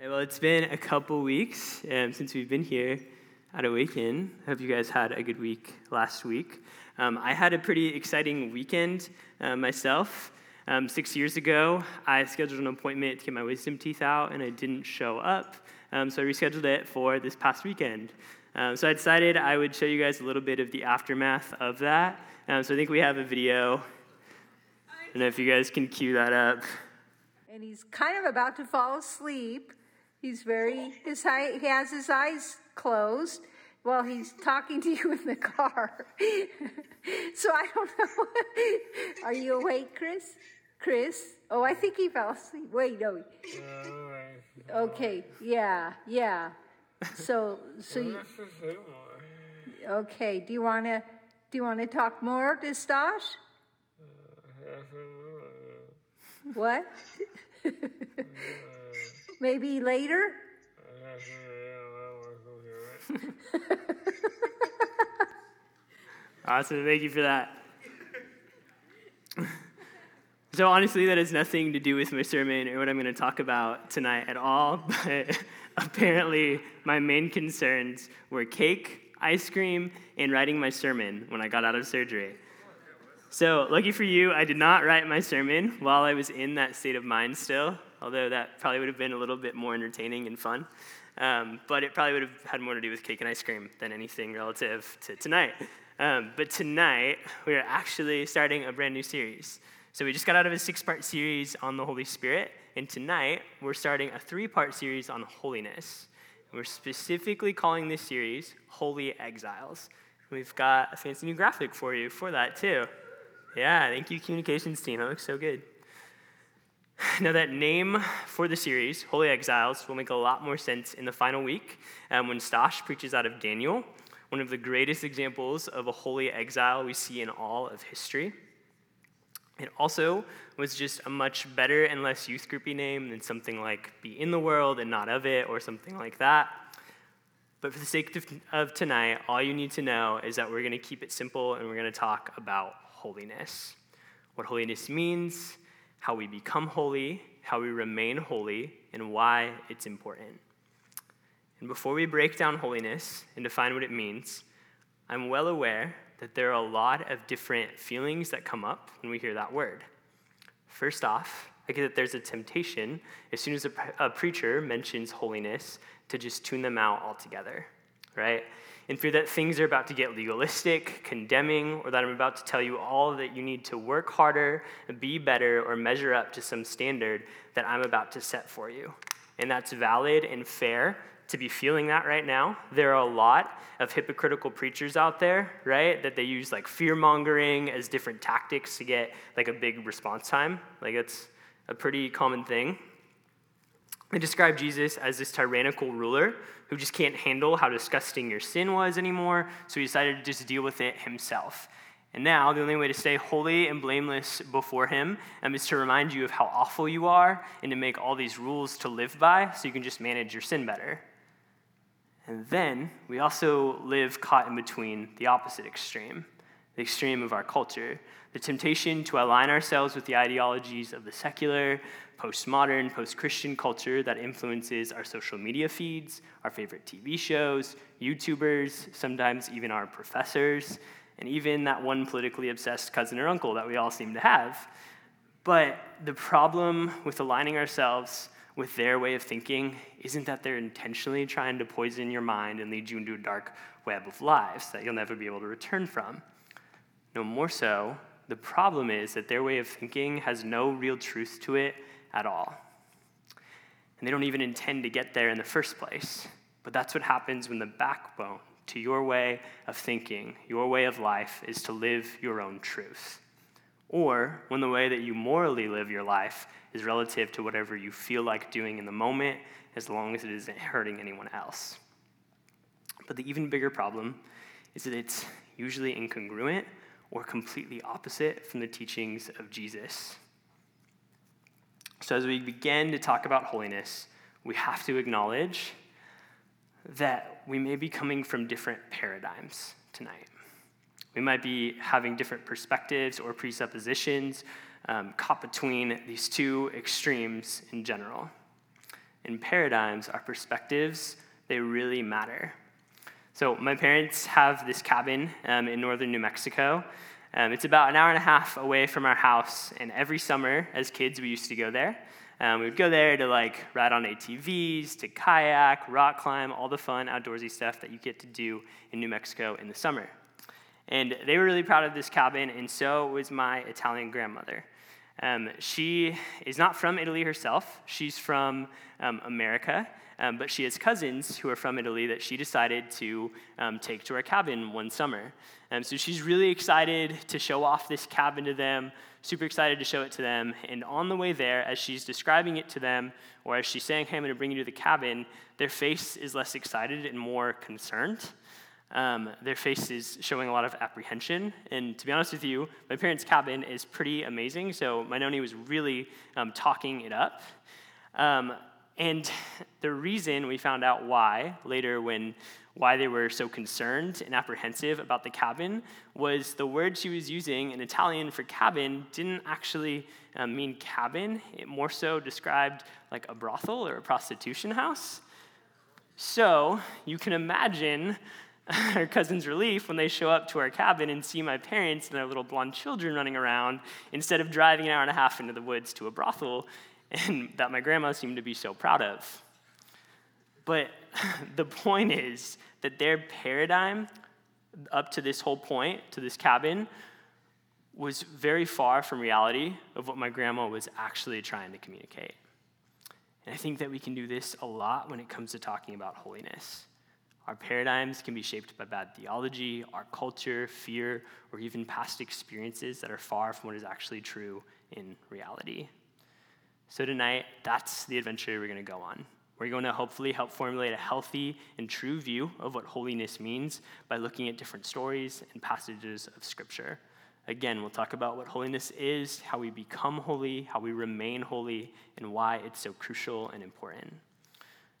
Hey, well, it's been a couple weeks um, since we've been here at Awaken. I hope you guys had a good week last week. Um, I had a pretty exciting weekend uh, myself. Um, six years ago, I scheduled an appointment to get my wisdom teeth out, and I didn't show up. Um, so I rescheduled it for this past weekend. Um, so I decided I would show you guys a little bit of the aftermath of that. Um, so I think we have a video. I don't know if you guys can cue that up. And he's kind of about to fall asleep. He's very, his eye, he has his eyes closed while he's talking to you in the car. so I don't know. Are you awake, Chris? Chris? Oh, I think he fell asleep. Wait, no. Okay, yeah, yeah. So, so you, okay. Do you want to, do you want to talk more to Stash? What? Maybe later? Awesome. Thank you for that. So, honestly, that has nothing to do with my sermon or what I'm going to talk about tonight at all. But apparently, my main concerns were cake, ice cream, and writing my sermon when I got out of surgery. So, lucky for you, I did not write my sermon while I was in that state of mind still, although that probably would have been a little bit more entertaining and fun. Um, but it probably would have had more to do with cake and ice cream than anything relative to tonight. Um, but tonight, we are actually starting a brand new series. So we just got out of a six part series on the Holy Spirit, and tonight we're starting a three part series on holiness. We're specifically calling this series Holy Exiles. We've got a fancy new graphic for you for that, too. Yeah, thank you, communications team. That looks so good. Now, that name for the series, Holy Exiles, will make a lot more sense in the final week um, when Stash preaches out of Daniel, one of the greatest examples of a holy exile we see in all of history. It also was just a much better and less youth groupy name than something like Be in the World and Not of It or something like that. But for the sake of tonight, all you need to know is that we're going to keep it simple and we're going to talk about holiness. What holiness means, how we become holy, how we remain holy, and why it's important. And before we break down holiness and define what it means, I'm well aware that there are a lot of different feelings that come up when we hear that word. First off, I get that there's a temptation as soon as a, a preacher mentions holiness to just tune them out altogether, right? In fear that things are about to get legalistic, condemning, or that I'm about to tell you all that you need to work harder, be better, or measure up to some standard that I'm about to set for you. And that's valid and fair to be feeling that right now. There are a lot of hypocritical preachers out there, right? That they use like fear mongering as different tactics to get like a big response time. Like it's a pretty common thing. They describe Jesus as this tyrannical ruler who just can't handle how disgusting your sin was anymore, so he decided to just deal with it himself. And now, the only way to stay holy and blameless before him um, is to remind you of how awful you are and to make all these rules to live by so you can just manage your sin better. And then we also live caught in between the opposite extreme, the extreme of our culture, the temptation to align ourselves with the ideologies of the secular, postmodern, post Christian culture that influences our social media feeds, our favorite TV shows, YouTubers, sometimes even our professors, and even that one politically obsessed cousin or uncle that we all seem to have. But the problem with aligning ourselves with their way of thinking isn't that they're intentionally trying to poison your mind and lead you into a dark web of lives that you'll never be able to return from. No more so, the problem is that their way of thinking has no real truth to it at all. And they don't even intend to get there in the first place. But that's what happens when the backbone to your way of thinking, your way of life, is to live your own truth. Or when the way that you morally live your life is relative to whatever you feel like doing in the moment, as long as it isn't hurting anyone else. But the even bigger problem is that it's usually incongruent or completely opposite from the teachings of Jesus. So, as we begin to talk about holiness, we have to acknowledge that we may be coming from different paradigms tonight. We might be having different perspectives or presuppositions um, caught between these two extremes in general. And paradigms, our perspectives, they really matter. So, my parents have this cabin um, in northern New Mexico. Um, it's about an hour and a half away from our house, and every summer, as kids, we used to go there. Um, we would go there to like ride on ATVs, to kayak, rock climb, all the fun outdoorsy stuff that you get to do in New Mexico in the summer. And they were really proud of this cabin, and so was my Italian grandmother. Um, she is not from Italy herself, she's from um, America, um, but she has cousins who are from Italy that she decided to um, take to our cabin one summer. Um, so she's really excited to show off this cabin to them, super excited to show it to them. And on the way there, as she's describing it to them, or as she's saying, Hey, I'm going to bring you to the cabin, their face is less excited and more concerned. Um, their face is showing a lot of apprehension. And to be honest with you, my parents' cabin is pretty amazing. So my noni was really um, talking it up. Um, and the reason we found out why later, when why they were so concerned and apprehensive about the cabin was the word she was using in Italian for cabin didn't actually um, mean cabin. It more so described like a brothel or a prostitution house. So you can imagine our cousin's relief when they show up to our cabin and see my parents and their little blonde children running around instead of driving an hour and a half into the woods to a brothel and that my grandma seemed to be so proud of. But the point is that their paradigm up to this whole point, to this cabin, was very far from reality of what my grandma was actually trying to communicate. And I think that we can do this a lot when it comes to talking about holiness. Our paradigms can be shaped by bad theology, our culture, fear, or even past experiences that are far from what is actually true in reality. So, tonight, that's the adventure we're going to go on. We're going to hopefully help formulate a healthy and true view of what holiness means by looking at different stories and passages of Scripture. Again, we'll talk about what holiness is, how we become holy, how we remain holy, and why it's so crucial and important.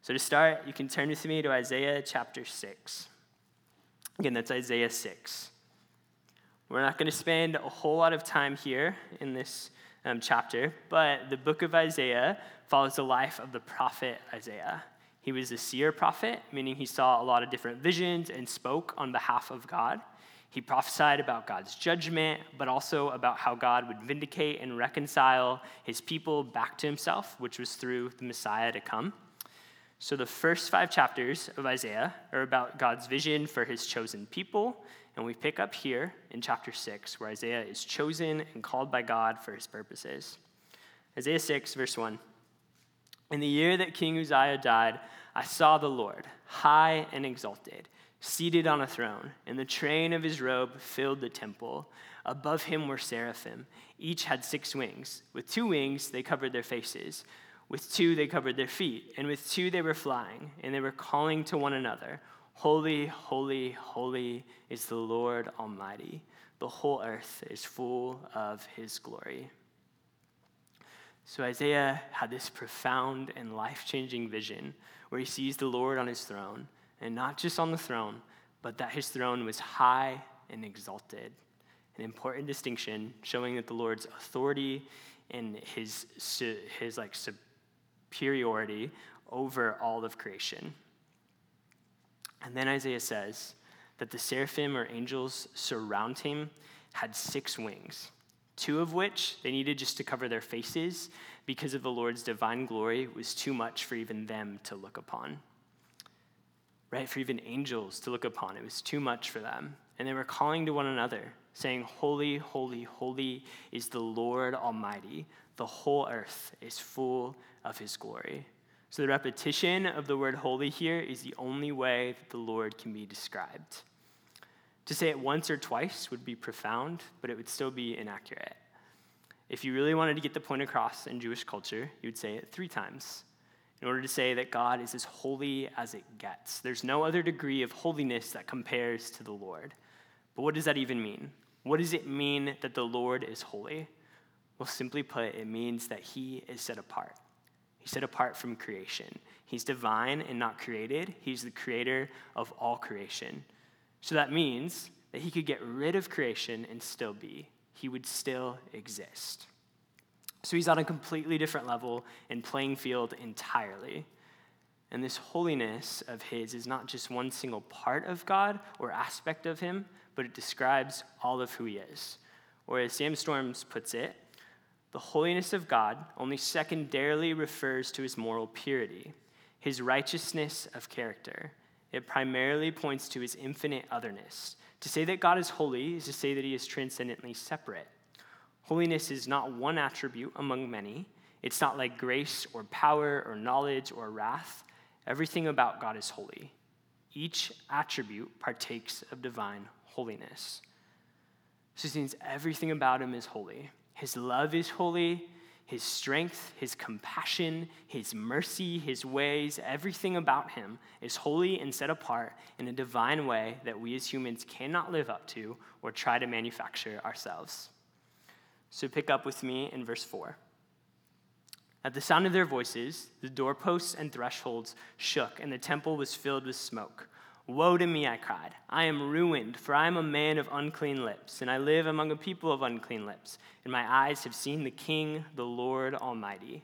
So, to start, you can turn with me to Isaiah chapter 6. Again, that's Isaiah 6. We're not going to spend a whole lot of time here in this um, chapter, but the book of Isaiah follows the life of the prophet Isaiah. He was a seer prophet, meaning he saw a lot of different visions and spoke on behalf of God. He prophesied about God's judgment, but also about how God would vindicate and reconcile his people back to himself, which was through the Messiah to come. So, the first five chapters of Isaiah are about God's vision for his chosen people. And we pick up here in chapter 6, where Isaiah is chosen and called by God for his purposes. Isaiah 6, verse 1. In the year that King Uzziah died, I saw the Lord, high and exalted, seated on a throne, and the train of his robe filled the temple. Above him were seraphim. Each had six wings. With two wings, they covered their faces. With two, they covered their feet, and with two, they were flying, and they were calling to one another Holy, holy, holy is the Lord Almighty. The whole earth is full of his glory. So Isaiah had this profound and life changing vision where he sees the Lord on his throne, and not just on the throne, but that his throne was high and exalted. An important distinction showing that the Lord's authority and his, his like superiority over all of creation. And then Isaiah says that the seraphim or angels surround him had six wings, two of which they needed just to cover their faces because of the Lord's divine glory was too much for even them to look upon. Right? For even angels to look upon, it was too much for them. And they were calling to one another, saying, Holy, holy, holy is the Lord Almighty. The whole earth is full of his glory. So the repetition of the word holy here is the only way that the Lord can be described. To say it once or twice would be profound, but it would still be inaccurate. If you really wanted to get the point across in Jewish culture, you would say it three times in order to say that God is as holy as it gets. There's no other degree of holiness that compares to the Lord. But what does that even mean? What does it mean that the Lord is holy? Well, simply put, it means that he is set apart. Set apart from creation. He's divine and not created. He's the creator of all creation. So that means that he could get rid of creation and still be. He would still exist. So he's on a completely different level and playing field entirely. And this holiness of his is not just one single part of God or aspect of him, but it describes all of who he is. Or as Sam Storms puts it, the holiness of God only secondarily refers to his moral purity, his righteousness of character. It primarily points to his infinite otherness. To say that God is holy is to say that he is transcendently separate. Holiness is not one attribute among many. It's not like grace or power or knowledge or wrath. Everything about God is holy. Each attribute partakes of divine holiness. So, since everything about him is holy, his love is holy, his strength, his compassion, his mercy, his ways, everything about him is holy and set apart in a divine way that we as humans cannot live up to or try to manufacture ourselves. So, pick up with me in verse 4. At the sound of their voices, the doorposts and thresholds shook, and the temple was filled with smoke. Woe to me, I cried. I am ruined, for I am a man of unclean lips, and I live among a people of unclean lips, and my eyes have seen the King, the Lord Almighty.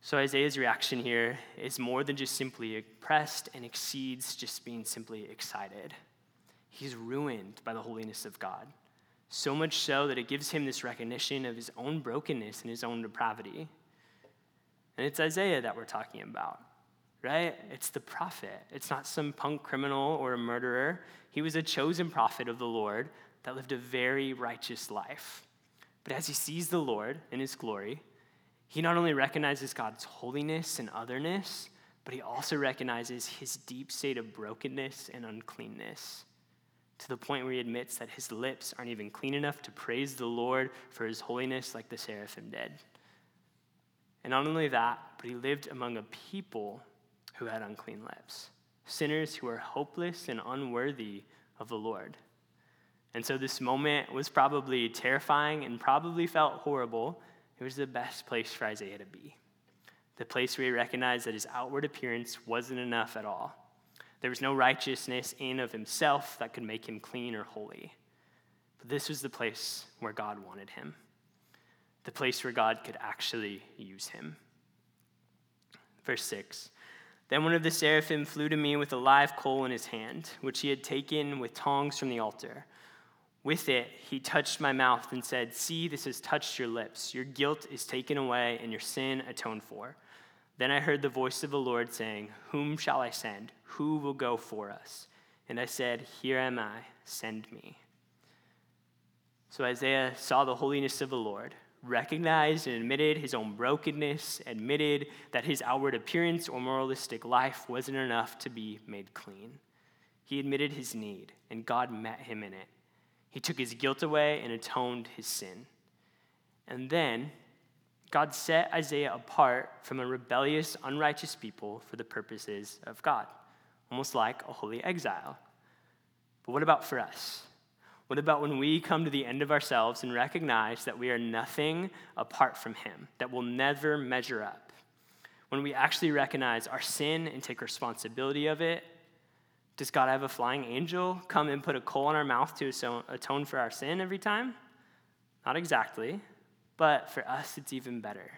So Isaiah's reaction here is more than just simply oppressed and exceeds just being simply excited. He's ruined by the holiness of God. So much so that it gives him this recognition of his own brokenness and his own depravity. And it's Isaiah that we're talking about right? It's the prophet. It's not some punk criminal or a murderer. He was a chosen prophet of the Lord that lived a very righteous life. But as he sees the Lord in his glory, he not only recognizes God's holiness and otherness, but he also recognizes his deep state of brokenness and uncleanness to the point where he admits that his lips aren't even clean enough to praise the Lord for his holiness like the seraphim did. And not only that, but he lived among a people who had unclean lips, sinners who were hopeless and unworthy of the Lord. And so this moment was probably terrifying and probably felt horrible. It was the best place for Isaiah to be. The place where he recognized that his outward appearance wasn't enough at all. There was no righteousness in of himself that could make him clean or holy. But this was the place where God wanted him, the place where God could actually use him. Verse 6 then one of the seraphim flew to me with a live coal in his hand, which he had taken with tongs from the altar. With it, he touched my mouth and said, See, this has touched your lips. Your guilt is taken away and your sin atoned for. Then I heard the voice of the Lord saying, Whom shall I send? Who will go for us? And I said, Here am I, send me. So Isaiah saw the holiness of the Lord recognized and admitted his own brokenness, admitted that his outward appearance or moralistic life wasn't enough to be made clean. He admitted his need, and God met him in it. He took his guilt away and atoned his sin. And then God set Isaiah apart from a rebellious, unrighteous people for the purposes of God, almost like a holy exile. But what about for us? What about when we come to the end of ourselves and recognize that we are nothing apart from Him, that we'll never measure up? When we actually recognize our sin and take responsibility of it, does God have a flying angel come and put a coal in our mouth to atone for our sin every time? Not exactly, but for us, it's even better.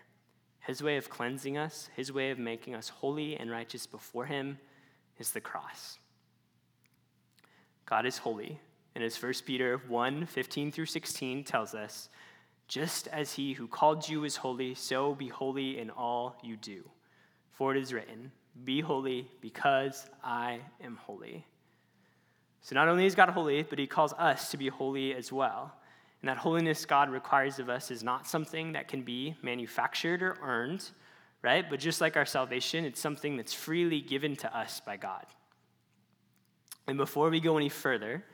His way of cleansing us, His way of making us holy and righteous before Him, is the cross. God is holy, and as 1 Peter 1 15 through 16 tells us, just as he who called you is holy, so be holy in all you do. For it is written, Be holy because I am holy. So not only is God holy, but he calls us to be holy as well. And that holiness God requires of us is not something that can be manufactured or earned, right? But just like our salvation, it's something that's freely given to us by God. And before we go any further,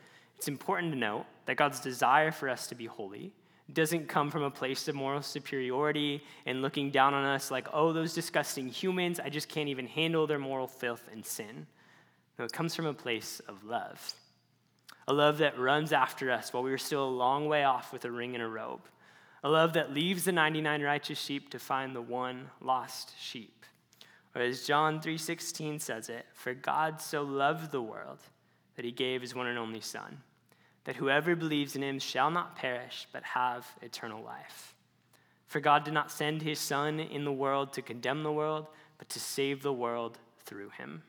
it's important to note that God's desire for us to be holy doesn't come from a place of moral superiority and looking down on us like, oh, those disgusting humans, I just can't even handle their moral filth and sin. No, it comes from a place of love. A love that runs after us while we are still a long way off with a ring and a robe. A love that leaves the 99 righteous sheep to find the one lost sheep. Or as John 3:16 says it, for God so loved the world that he gave his one and only son that whoever believes in him shall not perish, but have eternal life. For God did not send his Son in the world to condemn the world, but to save the world through him.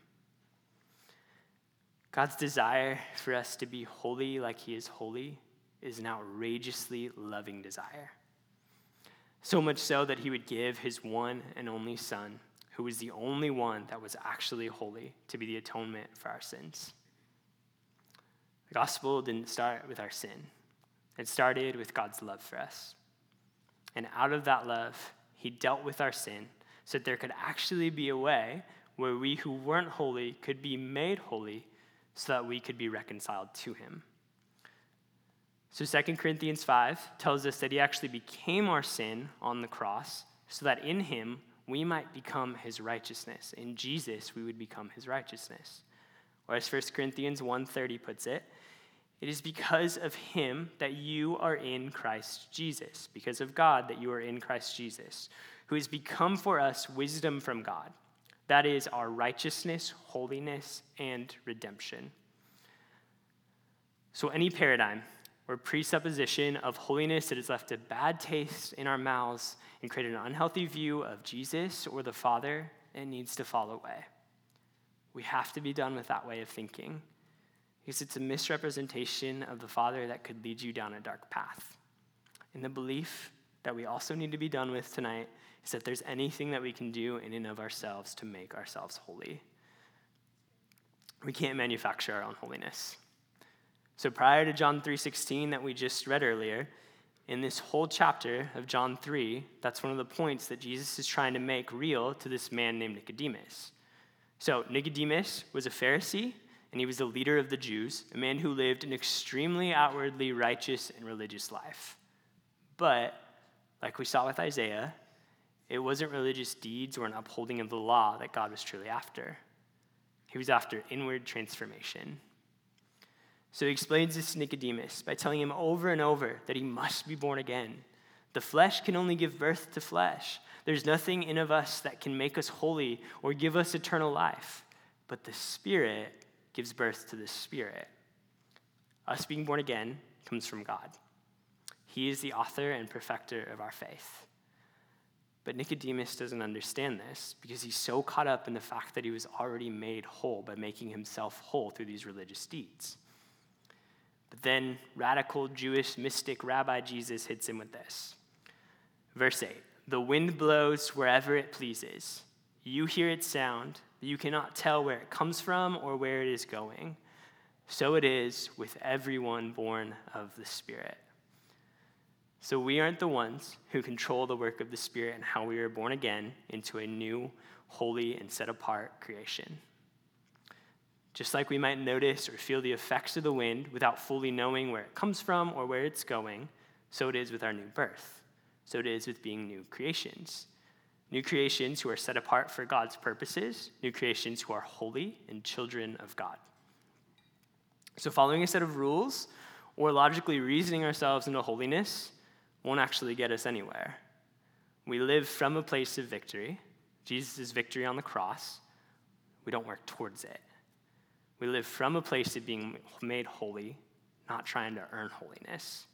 God's desire for us to be holy like he is holy is an outrageously loving desire. So much so that he would give his one and only Son, who was the only one that was actually holy, to be the atonement for our sins. The gospel didn't start with our sin, it started with God's love for us. And out of that love, he dealt with our sin so that there could actually be a way where we who weren't holy could be made holy so that we could be reconciled to him. So 2 Corinthians 5 tells us that he actually became our sin on the cross so that in him we might become his righteousness. In Jesus we would become his righteousness. Or as 1 Corinthians 1:30 puts it, it is because of him that you are in Christ Jesus, because of God that you are in Christ Jesus, who has become for us wisdom from God. That is our righteousness, holiness, and redemption. So, any paradigm or presupposition of holiness that has left a bad taste in our mouths and created an unhealthy view of Jesus or the Father, it needs to fall away. We have to be done with that way of thinking because it's a misrepresentation of the Father that could lead you down a dark path. And the belief that we also need to be done with tonight is that there's anything that we can do in and of ourselves to make ourselves holy. We can't manufacture our own holiness. So prior to John 3:16 that we just read earlier, in this whole chapter of John 3, that's one of the points that Jesus is trying to make real to this man named Nicodemus. So Nicodemus was a Pharisee and he was the leader of the Jews, a man who lived an extremely outwardly righteous and religious life. But, like we saw with Isaiah, it wasn't religious deeds or an upholding of the law that God was truly after. He was after inward transformation. So he explains this to Nicodemus by telling him over and over that he must be born again. The flesh can only give birth to flesh. There's nothing in of us that can make us holy or give us eternal life. But the Spirit gives birth to the Spirit. Us being born again comes from God. He is the author and perfecter of our faith. But Nicodemus doesn't understand this because he's so caught up in the fact that he was already made whole by making himself whole through these religious deeds. But then radical Jewish mystic Rabbi Jesus hits him with this. Verse 8 The wind blows wherever it pleases. You hear its sound, you cannot tell where it comes from or where it is going. So it is with everyone born of the Spirit. So we aren't the ones who control the work of the Spirit and how we are born again into a new, holy, and set apart creation. Just like we might notice or feel the effects of the wind without fully knowing where it comes from or where it's going, so it is with our new birth. So it is with being new creations. New creations who are set apart for God's purposes, new creations who are holy and children of God. So, following a set of rules or logically reasoning ourselves into holiness won't actually get us anywhere. We live from a place of victory, Jesus' victory on the cross. We don't work towards it. We live from a place of being made holy, not trying to earn holiness.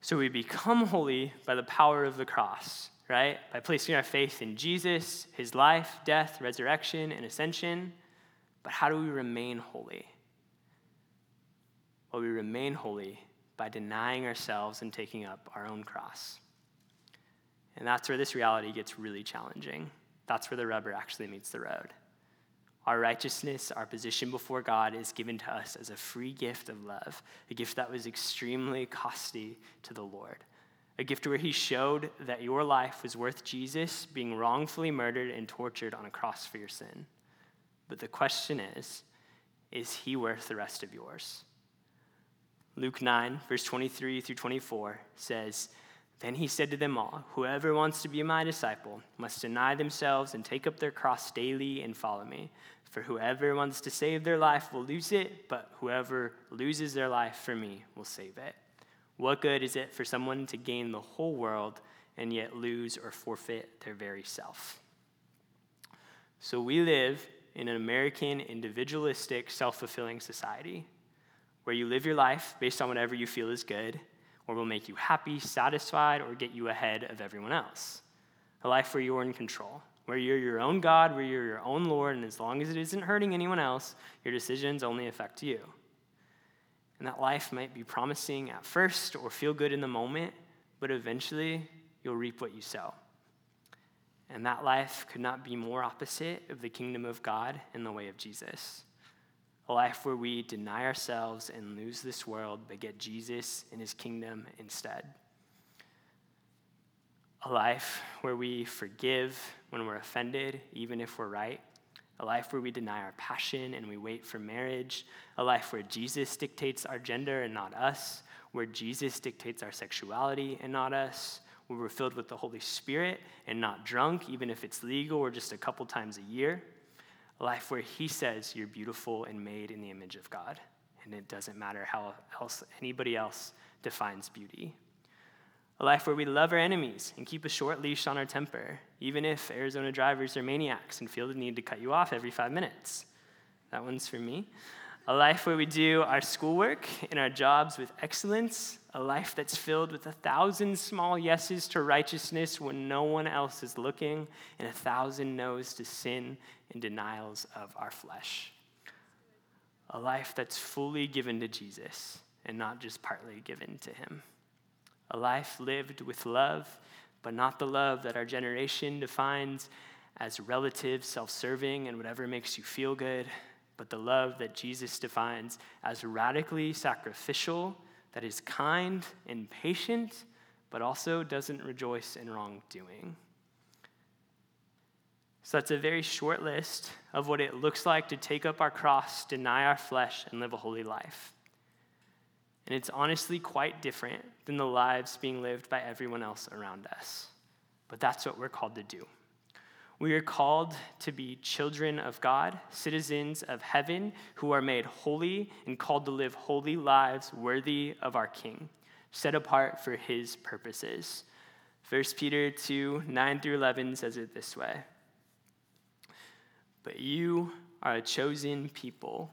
So we become holy by the power of the cross, right? By placing our faith in Jesus, his life, death, resurrection, and ascension. But how do we remain holy? Well, we remain holy by denying ourselves and taking up our own cross. And that's where this reality gets really challenging. That's where the rubber actually meets the road. Our righteousness, our position before God is given to us as a free gift of love, a gift that was extremely costly to the Lord a gift where he showed that your life was worth Jesus being wrongfully murdered and tortured on a cross for your sin. But the question is, is he worth the rest of yours? Luke 9, verse 23 through 24 says, Then he said to them all, Whoever wants to be my disciple must deny themselves and take up their cross daily and follow me. For whoever wants to save their life will lose it, but whoever loses their life for me will save it. What good is it for someone to gain the whole world and yet lose or forfeit their very self? So we live in an American individualistic, self fulfilling society where you live your life based on whatever you feel is good, or will make you happy, satisfied, or get you ahead of everyone else. A life where you're in control, where you're your own God, where you're your own Lord, and as long as it isn't hurting anyone else, your decisions only affect you. And that life might be promising at first or feel good in the moment, but eventually you'll reap what you sow. And that life could not be more opposite of the kingdom of God and the way of Jesus. A life where we deny ourselves and lose this world, but get Jesus and his kingdom instead. A life where we forgive when we're offended, even if we're right. A life where we deny our passion and we wait for marriage. A life where Jesus dictates our gender and not us. Where Jesus dictates our sexuality and not us where we're filled with the Holy Spirit and not drunk, even if it's legal or just a couple times a year. A life where He says you're beautiful and made in the image of God, and it doesn't matter how else anybody else defines beauty. A life where we love our enemies and keep a short leash on our temper, even if Arizona drivers are maniacs and feel the need to cut you off every five minutes. That one's for me. A life where we do our schoolwork and our jobs with excellence, a life that's filled with a thousand small yeses to righteousness when no one else is looking, and a thousand no's to sin and denials of our flesh. A life that's fully given to Jesus and not just partly given to Him. A life lived with love, but not the love that our generation defines as relative, self serving, and whatever makes you feel good, but the love that Jesus defines as radically sacrificial that is kind and patient, but also doesn't rejoice in wrongdoing. So that's a very short list of what it looks like to take up our cross, deny our flesh, and live a holy life. And it's honestly quite different than the lives being lived by everyone else around us. But that's what we're called to do. We are called to be children of God, citizens of heaven, who are made holy and called to live holy lives worthy of our King, set apart for his purposes. 1 Peter 2 9 through 11 says it this way But you are a chosen people,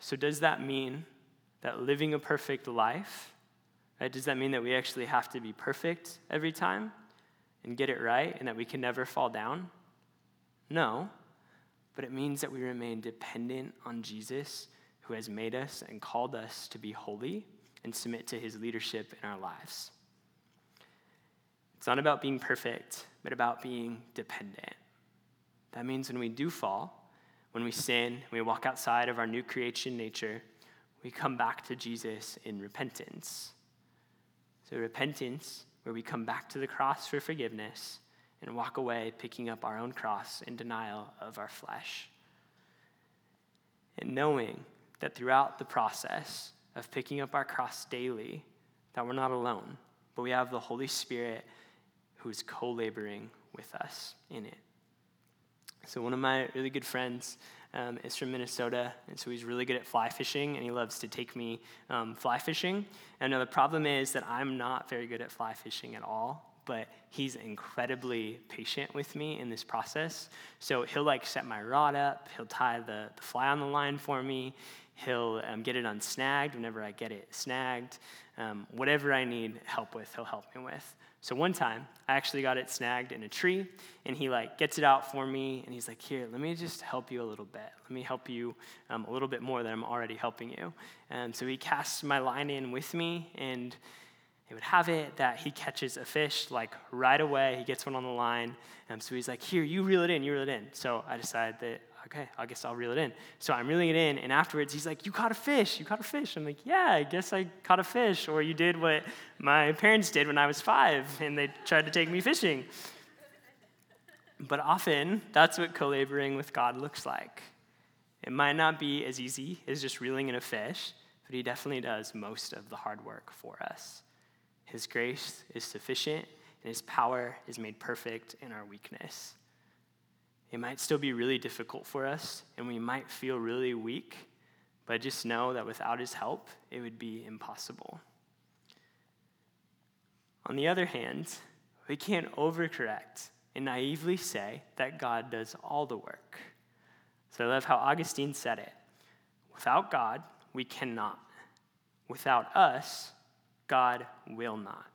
So, does that mean that living a perfect life, right, does that mean that we actually have to be perfect every time? and get it right and that we can never fall down? No, but it means that we remain dependent on Jesus who has made us and called us to be holy and submit to his leadership in our lives. It's not about being perfect, but about being dependent. That means when we do fall, when we sin, we walk outside of our new creation nature, we come back to Jesus in repentance. So, repentance where we come back to the cross for forgiveness and walk away picking up our own cross in denial of our flesh. And knowing that throughout the process of picking up our cross daily, that we're not alone, but we have the Holy Spirit who is co laboring with us in it. So, one of my really good friends um, is from Minnesota, and so he's really good at fly fishing, and he loves to take me um, fly fishing. And now the problem is that I'm not very good at fly fishing at all, but he's incredibly patient with me in this process. So he'll like set my rod up, he'll tie the, the fly on the line for me, he'll um, get it unsnagged whenever I get it snagged. Um, whatever I need help with, he'll help me with. So one time, I actually got it snagged in a tree, and he like gets it out for me, and he's like, "Here, let me just help you a little bit. Let me help you um, a little bit more than I'm already helping you." And so he casts my line in with me, and it would have it that he catches a fish like right away. He gets one on the line, and so he's like, "Here, you reel it in. You reel it in." So I decided that okay, I guess I'll reel it in. So I'm reeling it in, and afterwards he's like, You caught a fish, you caught a fish. I'm like, Yeah, I guess I caught a fish. Or you did what my parents did when I was five, and they tried to take me fishing. But often, that's what co laboring with God looks like. It might not be as easy as just reeling in a fish, but He definitely does most of the hard work for us. His grace is sufficient, and His power is made perfect in our weakness. It might still be really difficult for us, and we might feel really weak, but just know that without His help, it would be impossible. On the other hand, we can't overcorrect and naively say that God does all the work. So I love how Augustine said it without God, we cannot. Without us, God will not.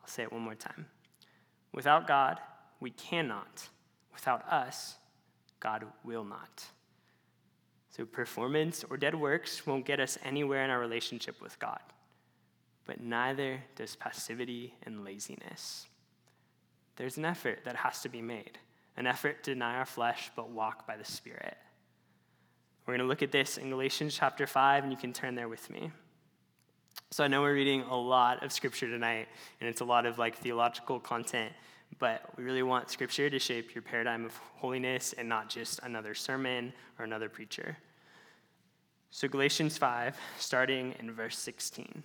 I'll say it one more time. Without God, we cannot. Without us, God will not. So, performance or dead works won't get us anywhere in our relationship with God, but neither does passivity and laziness. There's an effort that has to be made, an effort to deny our flesh but walk by the Spirit. We're going to look at this in Galatians chapter 5, and you can turn there with me. So I know we're reading a lot of scripture tonight, and it's a lot of like theological content, but we really want scripture to shape your paradigm of holiness and not just another sermon or another preacher. So Galatians 5, starting in verse 16.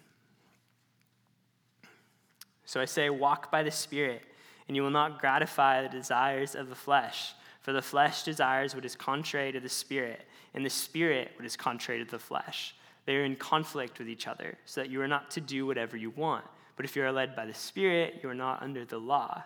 So I say, walk by the Spirit, and you will not gratify the desires of the flesh. For the flesh desires what is contrary to the Spirit, and the Spirit what is contrary to the flesh. They are in conflict with each other, so that you are not to do whatever you want. But if you are led by the Spirit, you are not under the law.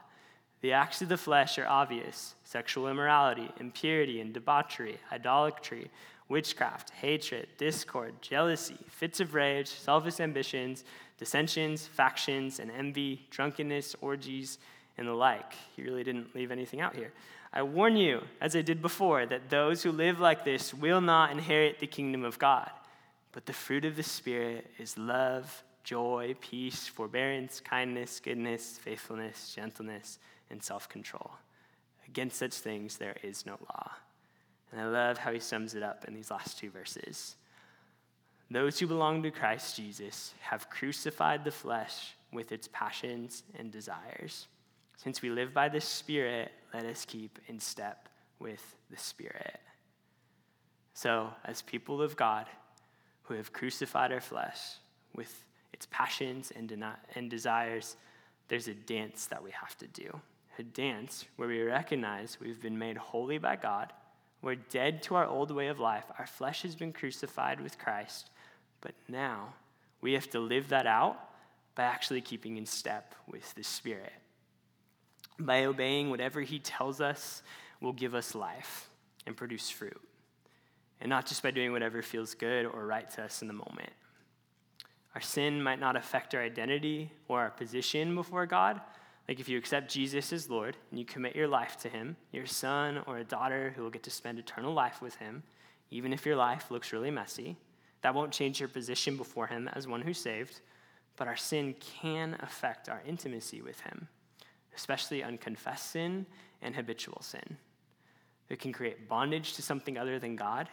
The acts of the flesh are obvious sexual immorality, impurity and debauchery, idolatry, witchcraft, hatred, discord, jealousy, fits of rage, selfish ambitions, dissensions, factions, and envy, drunkenness, orgies, and the like. He really didn't leave anything out here. I warn you, as I did before, that those who live like this will not inherit the kingdom of God. But the fruit of the Spirit is love, joy, peace, forbearance, kindness, goodness, faithfulness, gentleness, and self control. Against such things there is no law. And I love how he sums it up in these last two verses. Those who belong to Christ Jesus have crucified the flesh with its passions and desires. Since we live by the Spirit, let us keep in step with the Spirit. So, as people of God, who have crucified our flesh with its passions and, deni- and desires, there's a dance that we have to do. A dance where we recognize we've been made holy by God. We're dead to our old way of life. Our flesh has been crucified with Christ. But now we have to live that out by actually keeping in step with the Spirit. By obeying whatever He tells us will give us life and produce fruit and not just by doing whatever feels good or right to us in the moment. Our sin might not affect our identity or our position before God. Like if you accept Jesus as Lord and you commit your life to Him, your son or a daughter who will get to spend eternal life with Him, even if your life looks really messy, that won't change your position before Him as one who's saved. But our sin can affect our intimacy with Him, especially unconfessed sin and habitual sin. It can create bondage to something other than God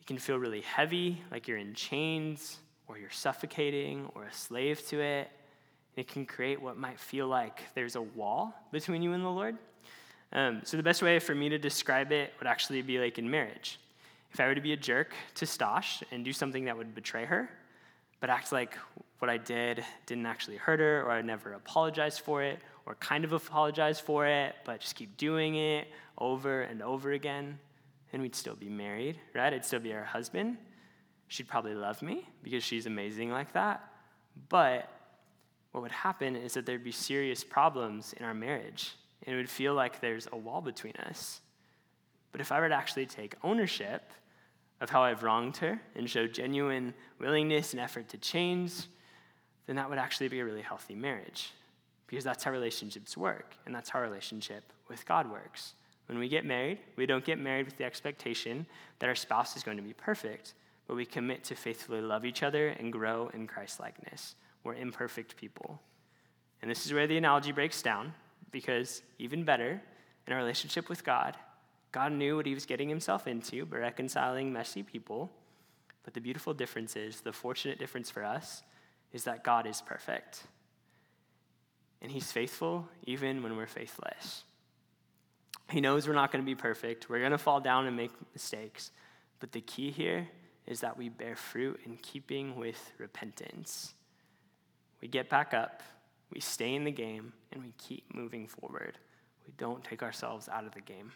it can feel really heavy, like you're in chains, or you're suffocating, or a slave to it. It can create what might feel like there's a wall between you and the Lord. Um, so, the best way for me to describe it would actually be like in marriage. If I were to be a jerk to Stosh and do something that would betray her, but act like what I did didn't actually hurt her, or I never apologized for it, or kind of apologize for it, but just keep doing it over and over again, and we'd still be married, right? I'd still be her husband. She'd probably love me because she's amazing like that. But what would happen is that there'd be serious problems in our marriage, and it would feel like there's a wall between us. But if I were to actually take ownership of how I've wronged her and show genuine willingness and effort to change, then that would actually be a really healthy marriage. Because that's how relationships work, and that's how relationship with God works. When we get married, we don't get married with the expectation that our spouse is going to be perfect, but we commit to faithfully love each other and grow in Christ likeness. We're imperfect people. And this is where the analogy breaks down, because even better, in our relationship with God, God knew what he was getting himself into by reconciling messy people. But the beautiful difference is, the fortunate difference for us, is that God is perfect. And he's faithful even when we're faithless. He knows we're not going to be perfect. We're going to fall down and make mistakes. But the key here is that we bear fruit in keeping with repentance. We get back up, we stay in the game, and we keep moving forward. We don't take ourselves out of the game.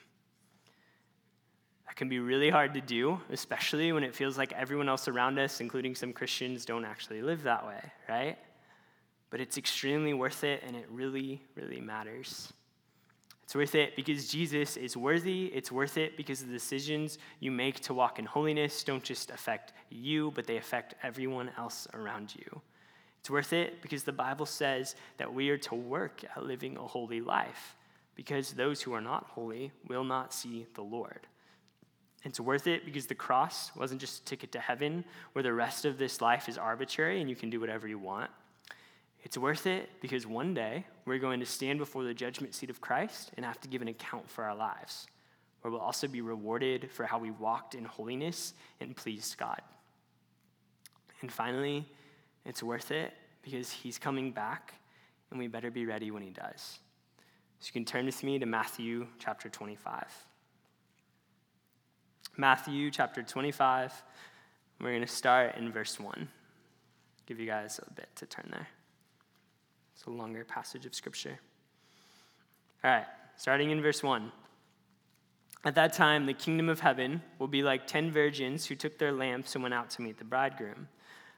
That can be really hard to do, especially when it feels like everyone else around us, including some Christians, don't actually live that way, right? But it's extremely worth it, and it really, really matters. It's worth it because Jesus is worthy. It's worth it because the decisions you make to walk in holiness don't just affect you, but they affect everyone else around you. It's worth it because the Bible says that we are to work at living a holy life, because those who are not holy will not see the Lord. It's worth it because the cross wasn't just a ticket to heaven where the rest of this life is arbitrary and you can do whatever you want. It's worth it because one day we're going to stand before the judgment seat of Christ and have to give an account for our lives, where we'll also be rewarded for how we walked in holiness and pleased God. And finally, it's worth it because he's coming back and we better be ready when he does. So you can turn with me to Matthew chapter 25. Matthew chapter 25. We're going to start in verse 1. Give you guys a bit to turn there. It's a longer passage of scripture. All right, starting in verse 1. At that time, the kingdom of heaven will be like ten virgins who took their lamps and went out to meet the bridegroom.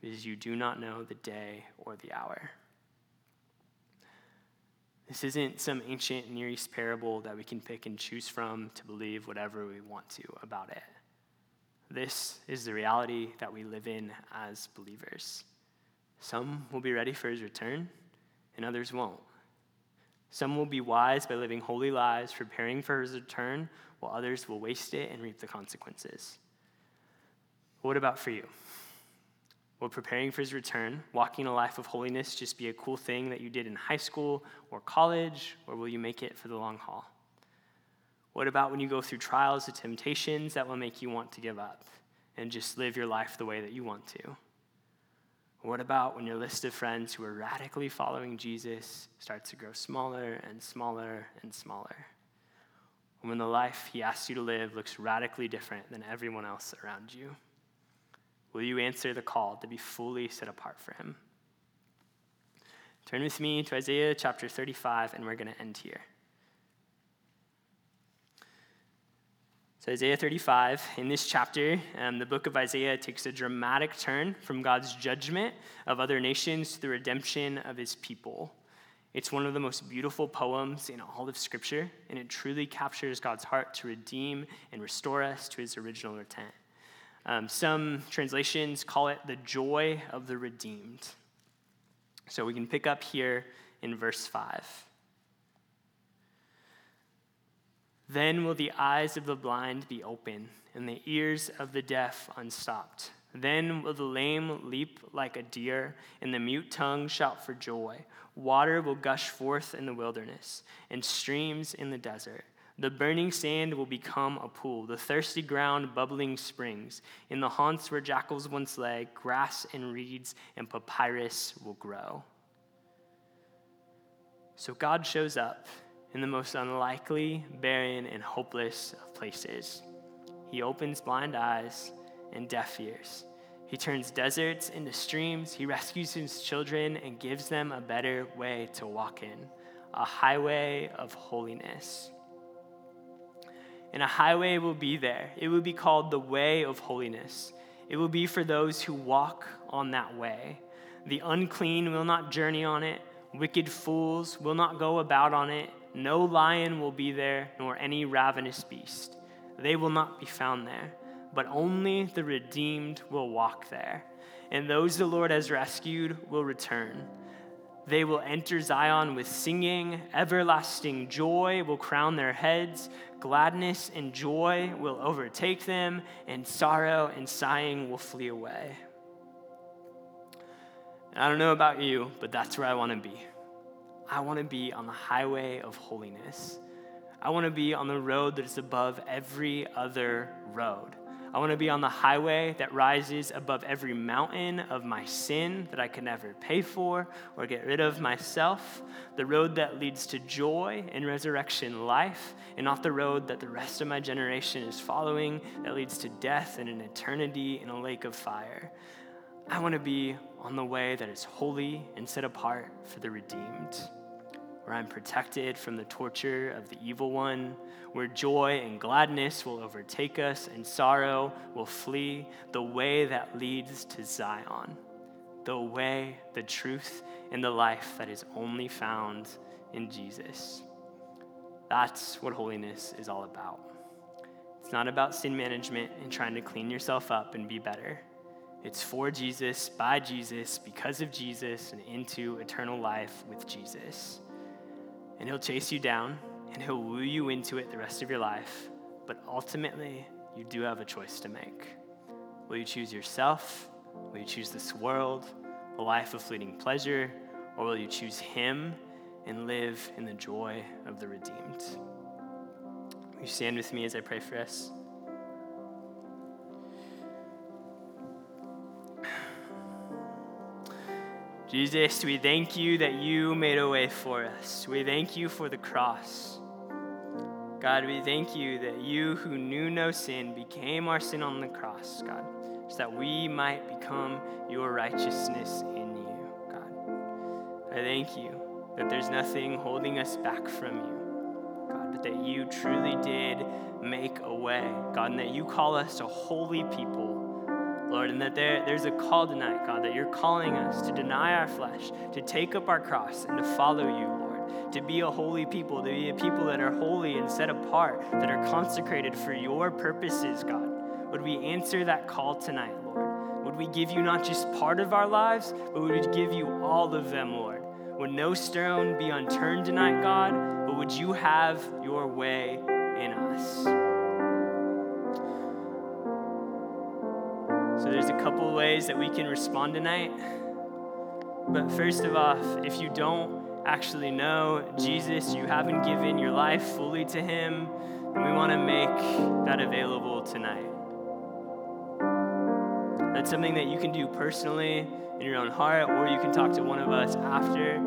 because you do not know the day or the hour. This isn't some ancient Near East parable that we can pick and choose from to believe whatever we want to about it. This is the reality that we live in as believers. Some will be ready for his return, and others won't. Some will be wise by living holy lives, preparing for his return, while others will waste it and reap the consequences. What about for you? Will preparing for his return, walking a life of holiness, just be a cool thing that you did in high school or college, or will you make it for the long haul? What about when you go through trials or temptations that will make you want to give up and just live your life the way that you want to? What about when your list of friends who are radically following Jesus starts to grow smaller and smaller and smaller? When the life he asks you to live looks radically different than everyone else around you? Will you answer the call to be fully set apart for him? Turn with me to Isaiah chapter 35, and we're going to end here. So, Isaiah 35, in this chapter, um, the book of Isaiah takes a dramatic turn from God's judgment of other nations to the redemption of his people. It's one of the most beautiful poems in all of Scripture, and it truly captures God's heart to redeem and restore us to his original intent. Um, some translations call it the joy of the redeemed. So we can pick up here in verse 5. Then will the eyes of the blind be open, and the ears of the deaf unstopped. Then will the lame leap like a deer, and the mute tongue shout for joy. Water will gush forth in the wilderness, and streams in the desert. The burning sand will become a pool, the thirsty ground bubbling springs. In the haunts where jackals once lay, grass and reeds and papyrus will grow. So God shows up in the most unlikely, barren, and hopeless of places. He opens blind eyes and deaf ears. He turns deserts into streams. He rescues his children and gives them a better way to walk in a highway of holiness. And a highway will be there. It will be called the way of holiness. It will be for those who walk on that way. The unclean will not journey on it, wicked fools will not go about on it. No lion will be there, nor any ravenous beast. They will not be found there, but only the redeemed will walk there. And those the Lord has rescued will return. They will enter Zion with singing. Everlasting joy will crown their heads. Gladness and joy will overtake them, and sorrow and sighing will flee away. I don't know about you, but that's where I want to be. I want to be on the highway of holiness. I want to be on the road that is above every other road. I want to be on the highway that rises above every mountain of my sin that I could never pay for or get rid of myself. The road that leads to joy and resurrection life, and not the road that the rest of my generation is following that leads to death and an eternity in a lake of fire. I want to be on the way that is holy and set apart for the redeemed where I'm protected from the torture of the evil one, where joy and gladness will overtake us and sorrow will flee, the way that leads to Zion, the way, the truth, and the life that is only found in Jesus. That's what holiness is all about. It's not about sin management and trying to clean yourself up and be better. It's for Jesus, by Jesus, because of Jesus, and into eternal life with Jesus and he'll chase you down and he'll woo you into it the rest of your life. But ultimately, you do have a choice to make. Will you choose yourself? Will you choose this world, a life of fleeting pleasure? Or will you choose him and live in the joy of the redeemed? Will you stand with me as I pray for us? Jesus, we thank you that you made a way for us. We thank you for the cross. God, we thank you that you who knew no sin became our sin on the cross, God, so that we might become your righteousness in you, God. I thank you that there's nothing holding us back from you, God, but that you truly did make a way, God, and that you call us a holy people Lord, and that there, there's a call tonight, God, that you're calling us to deny our flesh, to take up our cross, and to follow you, Lord, to be a holy people, to be a people that are holy and set apart, that are consecrated for your purposes, God. Would we answer that call tonight, Lord? Would we give you not just part of our lives, but would we give you all of them, Lord? Would no stone be unturned tonight, God, but would you have your way in us? So there's a couple ways that we can respond tonight. But first of all, if you don't actually know Jesus, you haven't given your life fully to Him, then we want to make that available tonight. That's something that you can do personally in your own heart, or you can talk to one of us after.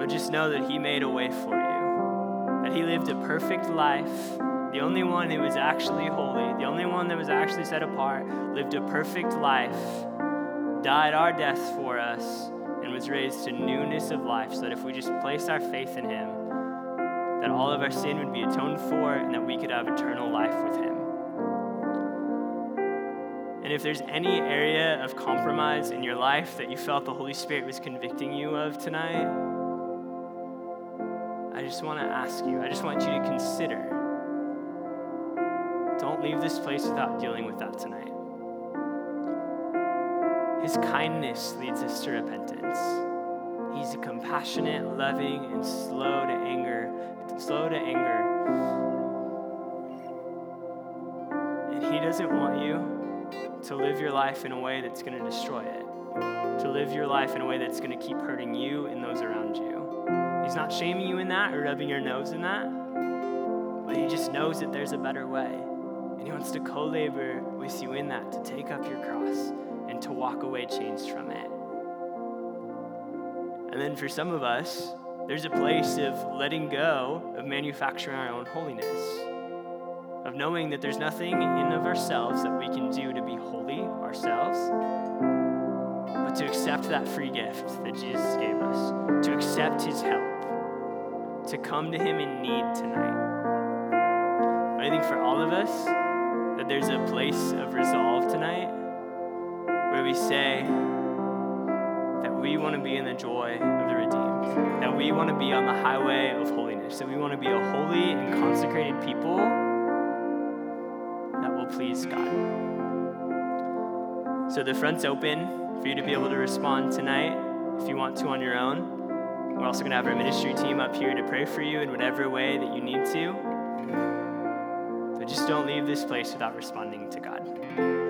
But just know that He made a way for you, that He lived a perfect life the only one who was actually holy, the only one that was actually set apart, lived a perfect life, died our deaths for us, and was raised to newness of life, so that if we just place our faith in him, that all of our sin would be atoned for and that we could have eternal life with him. And if there's any area of compromise in your life that you felt the Holy Spirit was convicting you of tonight, I just want to ask you, I just want you to consider don't leave this place without dealing with that tonight. His kindness leads us to repentance. He's a compassionate, loving, and slow to anger, slow to anger. And he doesn't want you to live your life in a way that's going to destroy it. To live your life in a way that's going to keep hurting you and those around you. He's not shaming you in that or rubbing your nose in that, but he just knows that there's a better way. And He wants to co labor with you in that, to take up your cross and to walk away changed from it. And then for some of us, there's a place of letting go of manufacturing our own holiness, of knowing that there's nothing in of ourselves that we can do to be holy ourselves, but to accept that free gift that Jesus gave us, to accept his help, to come to him in need tonight. But I think for all of us, that there's a place of resolve tonight where we say that we want to be in the joy of the redeemed, that we want to be on the highway of holiness, that we want to be a holy and consecrated people that will please God. So the front's open for you to be able to respond tonight if you want to on your own. We're also going to have our ministry team up here to pray for you in whatever way that you need to. But just don't leave this place without responding to God.